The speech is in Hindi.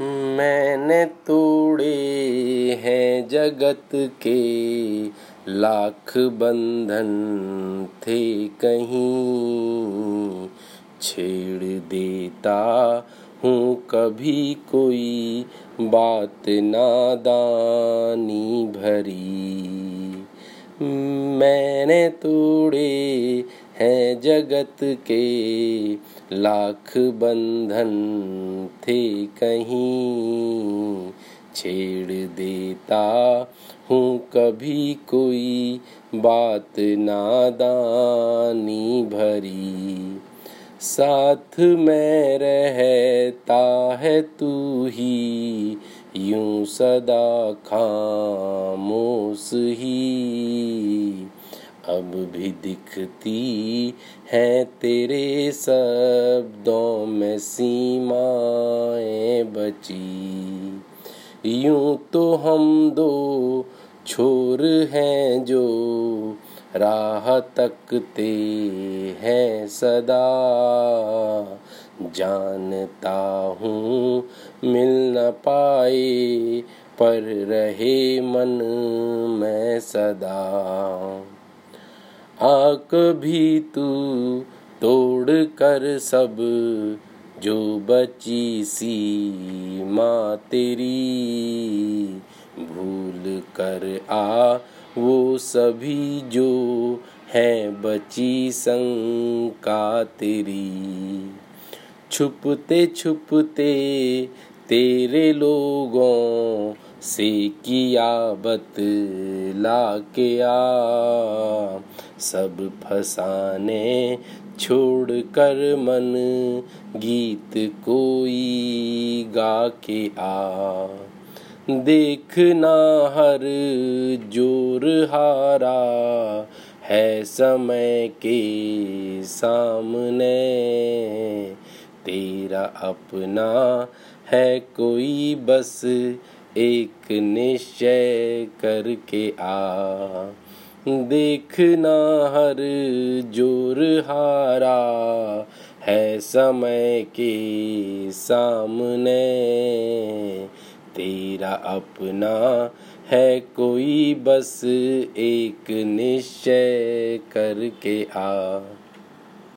मैंने तोड़े हैं जगत के। लाख बंधन थे कहीं, छेड़ देता हूँ कभी कोई। बात नादानी भरी, मैंने तोड़े हैं जगत के। लाख बंधन थे कहीं। छेड़ देता हूँ कभी कोई बात नादानी भरी। साथ में रहता है तू ही, यूँ सदा खामोश ही। अब भी दिखती है तेरे शब्दों में बची। यूँ तो हम दो छोर हैं जो राह तकते हैं सदा। जानता हूँ मिल न पाए, पर रहे मन में सदा। आक भी तू तोड़ कर सब जो बची सी माँ तेरी, भूल कर आ वो सभी जो है बची शंका तेरी। छुपते छुपते तेरे लोगों से किया बतला के आ। सब फसाने छोड़ कर मन गीत कोई गा के आ। देखना हर ज़ोर हारा है समय के सामने। तेरा अपना है कोई बस एक निश्चय करके आ। देखना हर ज़ोर हारा है समय के सामने। तेरा अपना है कोई बस एक निश्चय करके आ।